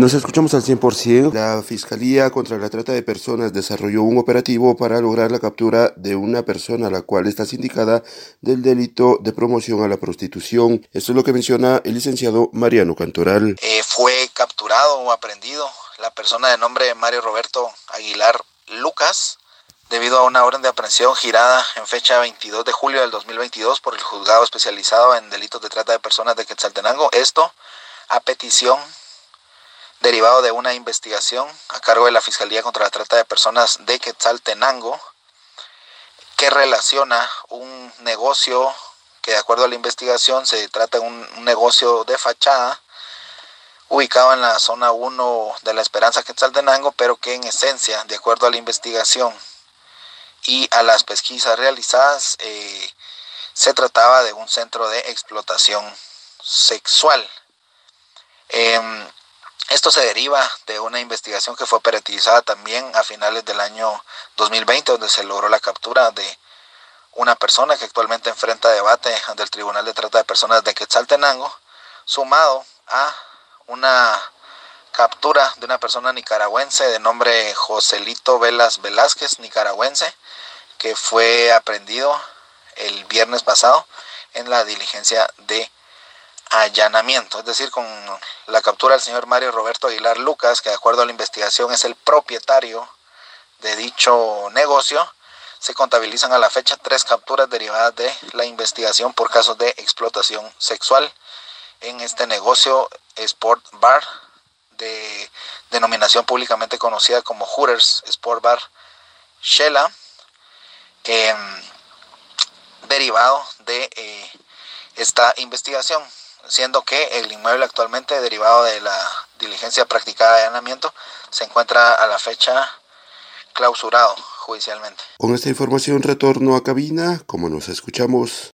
Nos escuchamos al 100%. La Fiscalía contra la Trata de Personas desarrolló un operativo para lograr la captura de una persona a la cual está sindicada del delito de promoción a la prostitución. Esto es lo que menciona el licenciado Mariano Cantoral. Eh, fue capturado o aprendido la persona de nombre Mario Roberto Aguilar Lucas debido a una orden de aprehensión girada en fecha 22 de julio del 2022 por el juzgado especializado en delitos de trata de personas de Quetzaltenango. Esto a petición derivado de una investigación a cargo de la Fiscalía contra la Trata de Personas de Quetzaltenango, que relaciona un negocio que de acuerdo a la investigación se trata de un, negocio de fachada ubicado en la zona 1 de la Esperanza Quetzaltenango, pero que en esencia, de acuerdo a la investigación y a las pesquisas realizadas, eh, se trataba de un centro de explotación sexual. Em, esto se deriva de una investigación que fue operativisada también a finales del año 2020, donde se logró la captura de una persona que actualmente enfrenta debate ante el Tribunal de Trata de Personas de Quetzaltenango, sumado a una captura de una persona nicaragüense de nombre Joselito Velas Velázquez, nicaragüense, que fue aprendido el viernes pasado en la diligencia de allanamiento, es decir, con la captura del señor Mario Roberto Aguilar Lucas, que de acuerdo a la investigación es el propietario de dicho negocio, se contabilizan a la fecha tres capturas derivadas de la investigación por casos de explotación sexual en este negocio Sport Bar de denominación públicamente conocida como Hooters Sport Bar Shela, em, derivado de eh, esta investigación siendo que el inmueble actualmente derivado de la diligencia practicada de allanamiento se encuentra a la fecha clausurado judicialmente. Con esta información retorno a cabina, como nos escuchamos.